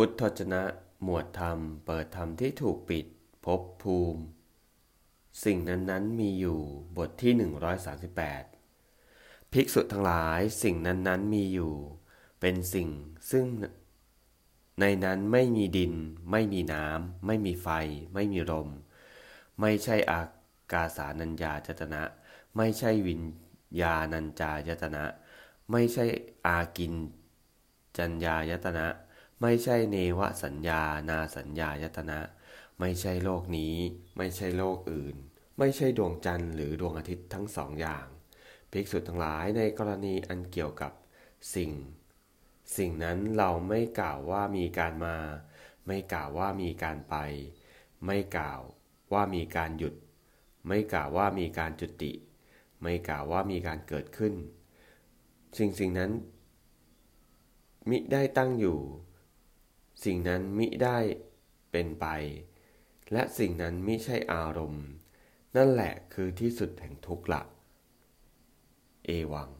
พุทธจนะ หมวดธรรม เปิดธรรมที่ถูกปิด พบภูมิ สิ่งนั้นๆมีอยู่บทที่ 138 ภิกษุทั้งหลายสิ่งนั้นๆมีอยู่ เป็นสิ่งซึ่ง ในนั้นไม่มีดิน ไม่มีน้ำ ไม่มีไฟ ไม่มีลม ไม่ใช่อากาสานัญญาจตนะ ไม่ใช่วิญญาณัญจายตนะ ไม่ใช่อากินจัญญายตนะ ไม่ใช่เนวสัญญา นาสัญญายตนะ ไม่ใช่โลกนี้ ไม่ใช่โลกอื่น ไม่ใช่ดวงจันทร์หรือดวงอาทิตย์ทั้งสองอย่าง ภิกษุทั้งหลายในกรณีอันเกี่ยวกับสิ่ง สิ่งนั้นเราไม่กล่าวว่ามีการมา ไม่กล่าวว่ามีการไป ไม่กล่าวว่ามีการหยุด ไม่กล่าวว่ามีการจุติ ไม่กล่าวว่ามีการเกิดขึ้น สิ่งสิ่งนั้นมิได้ตั้งอยู่ สิ่งนั้นมิได้เป็นไป และสิ่งนั้นมิใช่อารมณ์ นั่นแหละคือที่สุดแห่งทุกข์ละ เอวัง